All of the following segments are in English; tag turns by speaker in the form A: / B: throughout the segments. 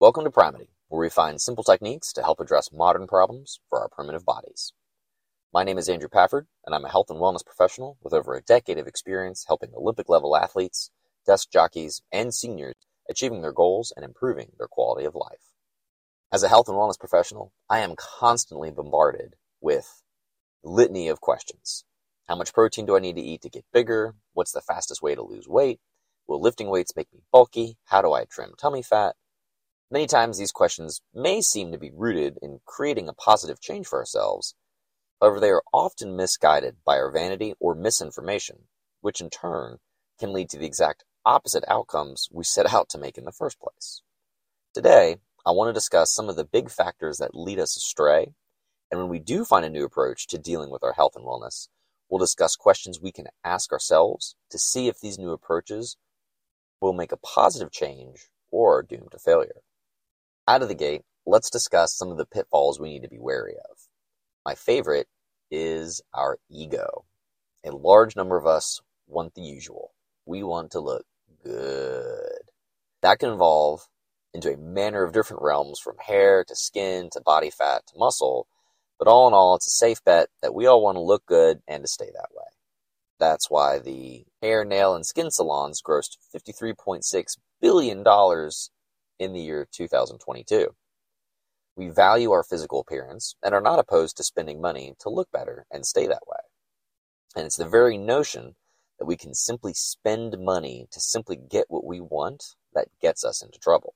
A: Welcome to Primity, where we find simple techniques to help address modern problems for our primitive bodies. My name is Andrew Pafford, and I'm a health and wellness professional with over a decade of experience helping Olympic level athletes, desk jockeys, and seniors achieving their goals and improving their quality of life. As a health and wellness professional, I am constantly bombarded with litany of questions. How much protein do I need to eat to get bigger? What's the fastest way to lose weight? Will lifting weights make me bulky? How do I trim tummy fat? Many times these questions may seem to be rooted in creating a positive change for ourselves. However, they are often misguided by our vanity or misinformation, which in turn can lead to the exact opposite outcomes we set out to make in the first place. Today, I want to discuss some of the big factors that lead us astray, and when we do find a new approach to dealing with our health and wellness, we'll discuss questions we can ask ourselves to see if these new approaches will make a positive change or are doomed to failure. Out of the gate, let's discuss some of the pitfalls we need to be wary of. My favorite is our ego. A large number of us want the usual. We want to look good. That can involve into a manner of different realms from hair to skin to body fat to muscle. But all in all, it's a safe bet that we all want to look good and to stay that way. That's why the hair, nail, and skin salons grossed $53.6 billion in the year 2022. We value our physical appearance and are not opposed to spending money to look better and stay that way. And it's the very notion that we can simply spend money to simply get what we want that gets us into trouble.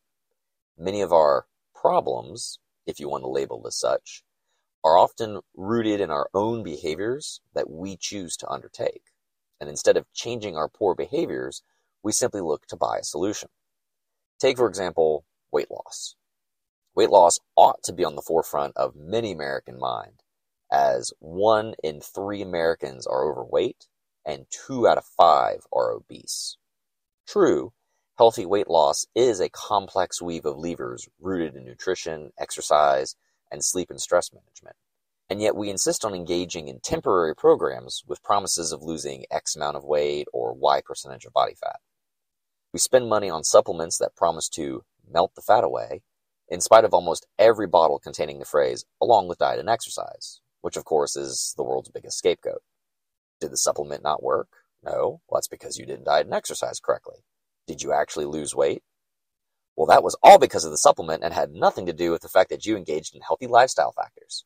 A: Many of our problems, if you want to label as such, are often rooted in our own behaviors that we choose to undertake. And instead of changing our poor behaviors, we simply look to buy a solution. Take, for example, weight loss. Weight loss ought to be on the forefront of many American mind, as one in three Americans are overweight and two out of five are obese. True, healthy weight loss is a complex weave of levers rooted in nutrition, exercise, and sleep and stress management and yet we insist on engaging in temporary programs with promises of losing X amount of weight or Y percentage of body fat. We spend money on supplements that promise to melt the fat away, in spite of almost every bottle containing the phrase, along with diet and exercise, which of course is the world's biggest scapegoat. Did the supplement not work? No. Well, that's because you didn't diet and exercise correctly. Did you actually lose weight? Well, that was all because of the supplement and had nothing to do with the fact that you engaged in healthy lifestyle factors.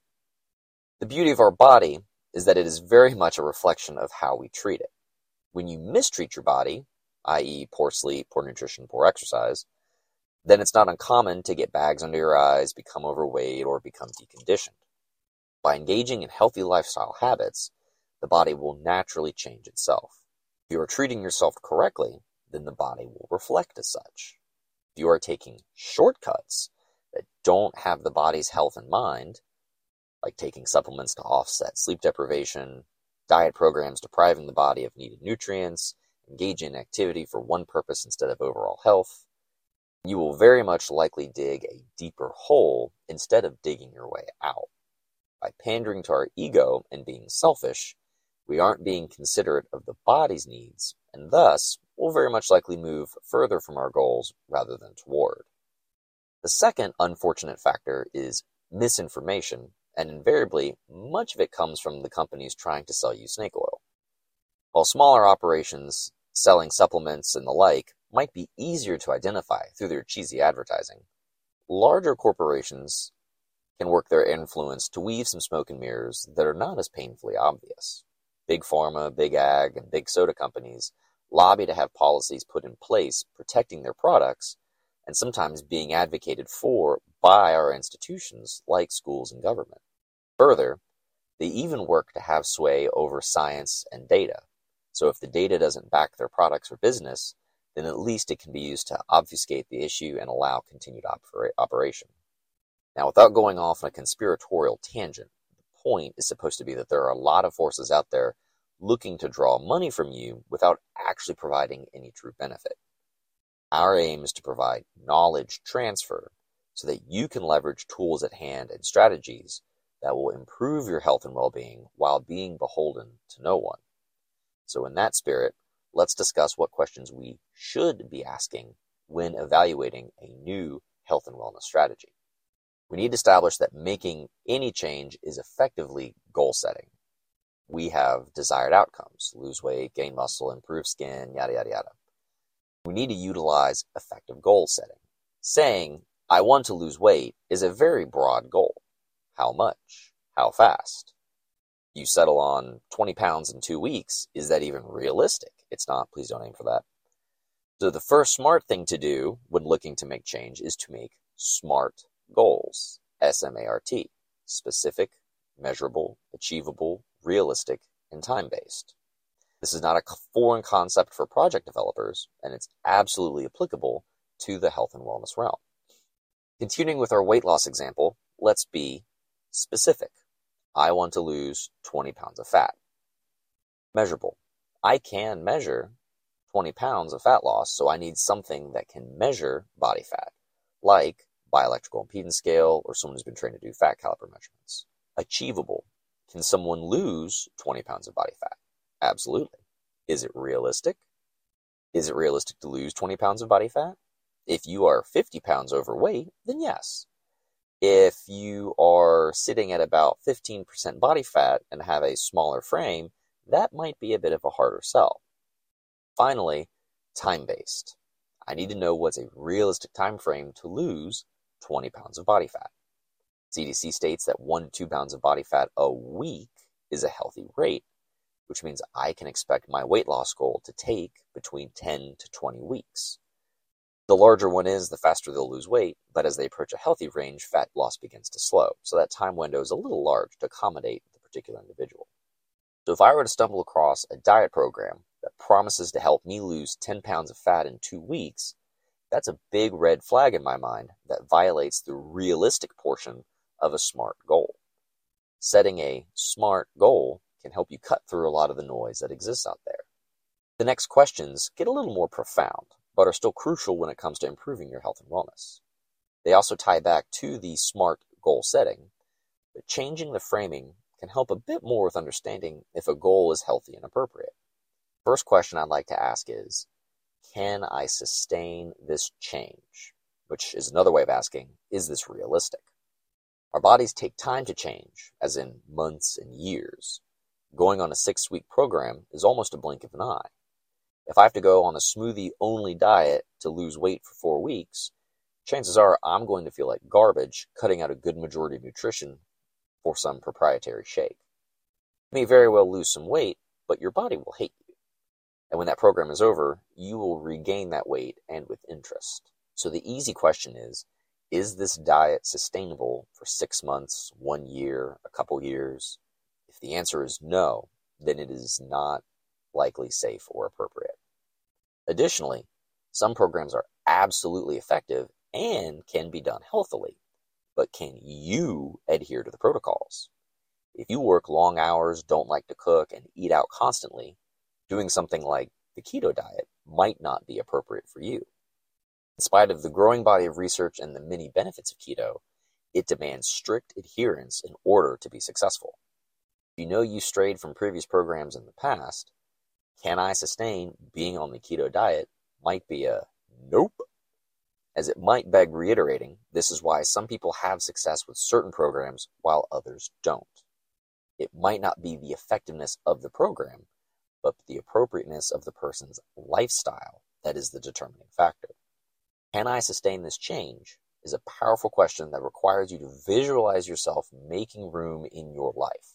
A: The beauty of our body is that it is very much a reflection of how we treat it. When you mistreat your body, i.e., poor sleep, poor nutrition, poor exercise, then it's not uncommon to get bags under your eyes, become overweight, or become deconditioned. By engaging in healthy lifestyle habits, the body will naturally change itself. If you are treating yourself correctly, then the body will reflect as such. If you are taking shortcuts that don't have the body's health in mind, like taking supplements to offset sleep deprivation, diet programs depriving the body of needed nutrients, engage in activity for one purpose instead of overall health, you will very much likely dig a deeper hole instead of digging your way out. By pandering to our ego and being selfish, we aren't being considerate of the body's needs, and thus will very much likely move further from our goals rather than toward. The second unfortunate factor is misinformation and invariably, much of it comes from the companies trying to sell you snake oil. While smaller operations selling supplements and the like might be easier to identify through their cheesy advertising, larger corporations can work their influence to weave some smoke and mirrors that are not as painfully obvious. Big pharma, big ag, and big soda companies lobby to have policies put in place protecting their products and sometimes being advocated for by our institutions like schools and government. Further, they even work to have sway over science and data. So if the data doesn't back their products or business, then at least it can be used to obfuscate the issue and allow continued opera- operation. Now, without going off on a conspiratorial tangent, the point is supposed to be that there are a lot of forces out there looking to draw money from you without actually providing any true benefit. Our aim is to provide knowledge transfer so that you can leverage tools at hand and strategies that will improve your health and well being while being beholden to no one. So, in that spirit, let's discuss what questions we should be asking when evaluating a new health and wellness strategy. We need to establish that making any change is effectively goal setting. We have desired outcomes lose weight, gain muscle, improve skin, yada, yada, yada. We need to utilize effective goal setting. Saying, I want to lose weight is a very broad goal. How much? How fast? You settle on 20 pounds in two weeks. Is that even realistic? It's not. Please don't aim for that. So, the first smart thing to do when looking to make change is to make smart goals. S M A R T. Specific, measurable, achievable, realistic, and time based. This is not a foreign concept for project developers, and it's absolutely applicable to the health and wellness realm. Continuing with our weight loss example, let's be specific. I want to lose 20 pounds of fat. Measurable. I can measure 20 pounds of fat loss, so I need something that can measure body fat, like bioelectrical impedance scale or someone who's been trained to do fat caliper measurements. Achievable. Can someone lose 20 pounds of body fat? Absolutely. Is it realistic? Is it realistic to lose 20 pounds of body fat? If you are 50 pounds overweight, then yes. If you are sitting at about 15% body fat and have a smaller frame, that might be a bit of a harder sell. Finally, time based. I need to know what's a realistic time frame to lose 20 pounds of body fat. CDC states that 1 to 2 pounds of body fat a week is a healthy rate, which means I can expect my weight loss goal to take between 10 to 20 weeks. The larger one is, the faster they'll lose weight, but as they approach a healthy range, fat loss begins to slow. So that time window is a little large to accommodate the particular individual. So if I were to stumble across a diet program that promises to help me lose 10 pounds of fat in two weeks, that's a big red flag in my mind that violates the realistic portion of a SMART goal. Setting a SMART goal can help you cut through a lot of the noise that exists out there. The next questions get a little more profound, but are still crucial when it comes to improving your health and wellness. They also tie back to the SMART goal setting, but changing the framing can help a bit more with understanding if a goal is healthy and appropriate. First question I'd like to ask is Can I sustain this change? Which is another way of asking Is this realistic? Our bodies take time to change, as in months and years. Going on a six week program is almost a blink of an eye. If I have to go on a smoothie only diet to lose weight for four weeks, chances are I'm going to feel like garbage cutting out a good majority of nutrition for some proprietary shake. You may very well lose some weight, but your body will hate you. And when that program is over, you will regain that weight and with interest. So the easy question is is this diet sustainable for six months, one year, a couple years? If the answer is no, then it is not likely safe or appropriate. Additionally, some programs are absolutely effective and can be done healthily, but can you adhere to the protocols? If you work long hours, don't like to cook, and eat out constantly, doing something like the keto diet might not be appropriate for you. In spite of the growing body of research and the many benefits of keto, it demands strict adherence in order to be successful. If you know you strayed from previous programs in the past, can I sustain being on the keto diet might be a nope. As it might beg reiterating, this is why some people have success with certain programs while others don't. It might not be the effectiveness of the program, but the appropriateness of the person's lifestyle that is the determining factor. Can I sustain this change? Is a powerful question that requires you to visualize yourself making room in your life.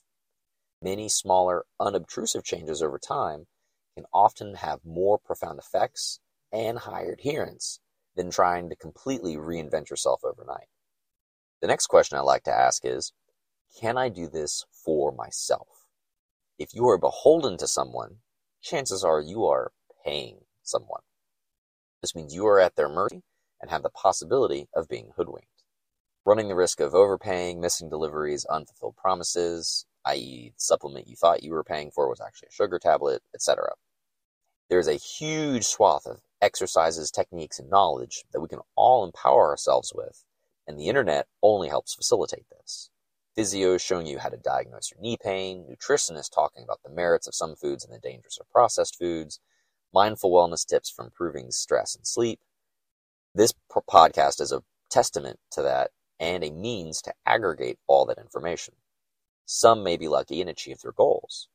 A: Many smaller, unobtrusive changes over time can often have more profound effects and higher adherence than trying to completely reinvent yourself overnight. The next question I like to ask is Can I do this for myself? If you are beholden to someone, chances are you are paying someone. This means you are at their mercy and have the possibility of being hoodwinked, running the risk of overpaying, missing deliveries, unfulfilled promises, i.e., the supplement you thought you were paying for was actually a sugar tablet, etc. There's a huge swath of exercises, techniques, and knowledge that we can all empower ourselves with, and the internet only helps facilitate this. Physios showing you how to diagnose your knee pain, nutritionists talking about the merits of some foods and the dangers of processed foods, mindful wellness tips for improving stress and sleep, this podcast is a testament to that and a means to aggregate all that information. Some may be lucky and achieve their goals.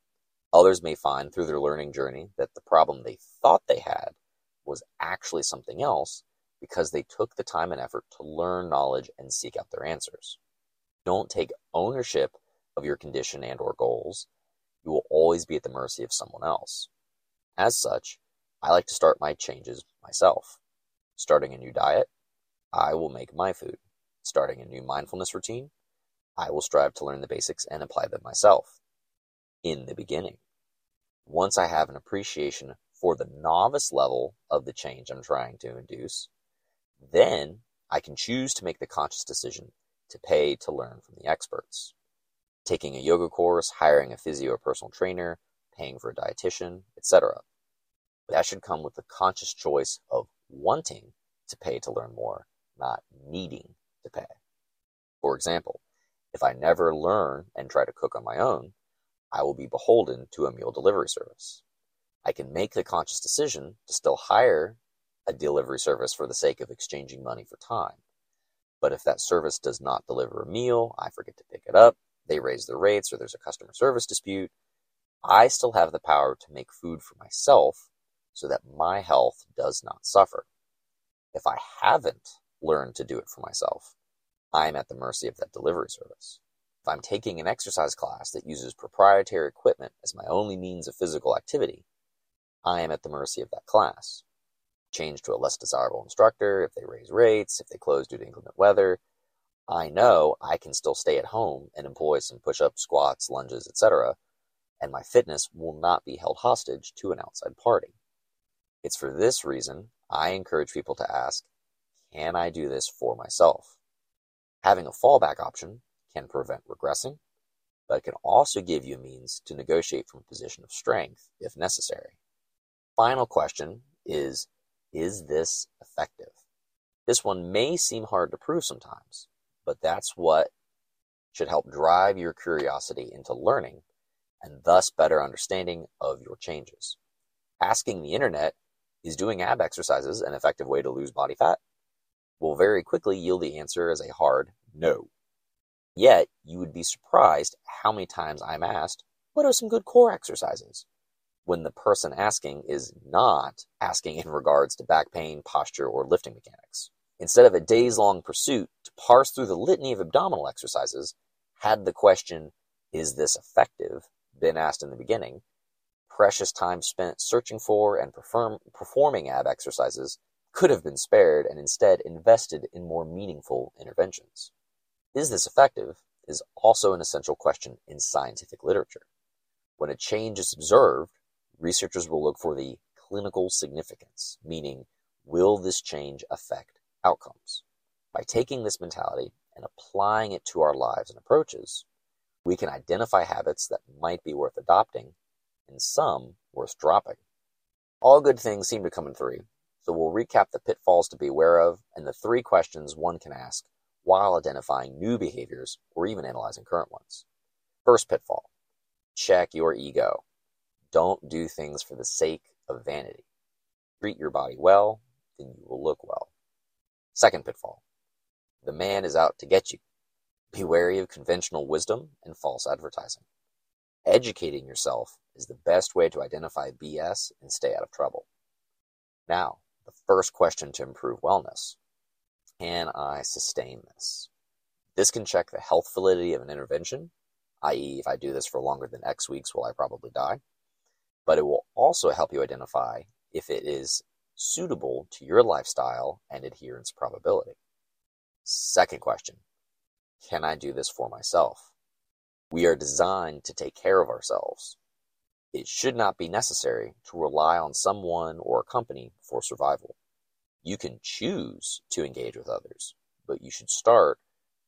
A: Others may find through their learning journey that the problem they thought they had was actually something else because they took the time and effort to learn knowledge and seek out their answers. Don't take ownership of your condition and or goals. You will always be at the mercy of someone else. As such, I like to start my changes myself. Starting a new diet, I will make my food. Starting a new mindfulness routine, I will strive to learn the basics and apply them myself. In the beginning. Once I have an appreciation for the novice level of the change I'm trying to induce, then I can choose to make the conscious decision to pay to learn from the experts. Taking a yoga course, hiring a physio or personal trainer, paying for a dietitian, etc. That should come with the conscious choice of wanting to pay to learn more, not needing to pay. For example, if I never learn and try to cook on my own, I will be beholden to a meal delivery service. I can make the conscious decision to still hire a delivery service for the sake of exchanging money for time. But if that service does not deliver a meal, I forget to pick it up, they raise their rates, or there's a customer service dispute, I still have the power to make food for myself so that my health does not suffer. If I haven't learned to do it for myself, I am at the mercy of that delivery service. If I'm taking an exercise class that uses proprietary equipment as my only means of physical activity, I am at the mercy of that class change to a less desirable instructor, if they raise rates, if they close due to inclement weather, I know I can still stay at home and employ some push ups, squats, lunges, etc., and my fitness will not be held hostage to an outside party. It's for this reason I encourage people to ask, can I do this for myself? Having a fallback option can prevent regressing, but it can also give you a means to negotiate from a position of strength if necessary. Final question is is this effective? This one may seem hard to prove sometimes, but that's what should help drive your curiosity into learning and thus better understanding of your changes. Asking the internet, is doing ab exercises an effective way to lose body fat? Will very quickly yield the answer as a hard no. Yet, you would be surprised how many times I'm asked, what are some good core exercises? when the person asking is not asking in regards to back pain, posture, or lifting mechanics. Instead of a days long pursuit to parse through the litany of abdominal exercises, had the question, is this effective, been asked in the beginning, precious time spent searching for and perform, performing ab exercises could have been spared and instead invested in more meaningful interventions. Is this effective is also an essential question in scientific literature. When a change is observed, researchers will look for the clinical significance, meaning, will this change affect outcomes? By taking this mentality and applying it to our lives and approaches, we can identify habits that might be worth adopting and some worth dropping. All good things seem to come in three, so we'll recap the pitfalls to be aware of and the three questions one can ask while identifying new behaviors or even analyzing current ones. First pitfall check your ego. Don't do things for the sake of vanity. Treat your body well, then you will look well. Second pitfall. The man is out to get you. Be wary of conventional wisdom and false advertising. Educating yourself is the best way to identify BS and stay out of trouble. Now, the first question to improve wellness. Can I sustain this? This can check the health validity of an intervention, i.e., if I do this for longer than X weeks, will I probably die? but it will also help you identify if it is suitable to your lifestyle and adherence probability. Second question Can I do this for myself? We are designed to take care of ourselves. It should not be necessary to rely on someone or a company for survival. You can choose to engage with others, but you should start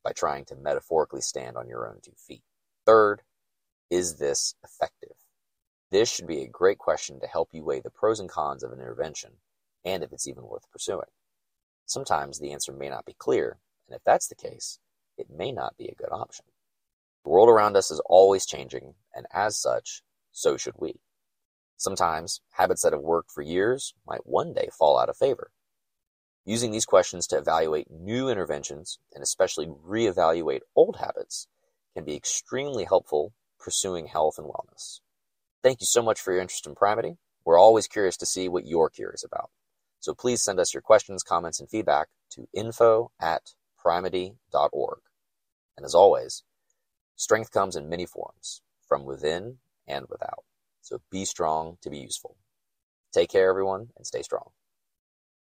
A: by trying to metaphorically stand on your own two feet. Third, is this effective? This should be a great question to help you weigh the pros and cons of an intervention and if it's even worth pursuing. Sometimes the answer may not be clear, and if that's the case, it may not be a good option. The world around us is always changing, and as such, so should we. Sometimes habits that have worked for years might one day fall out of favor. Using these questions to evaluate new interventions and especially reevaluate old habits can be extremely helpful pursuing health and wellness. Thank you so much for your interest in Primety. We're always curious to see what you're curious about. So please send us your questions, comments, and feedback to info at primety.org. And as always, strength comes in many forms, from within and without. So be strong to be useful. Take care, everyone, and stay strong.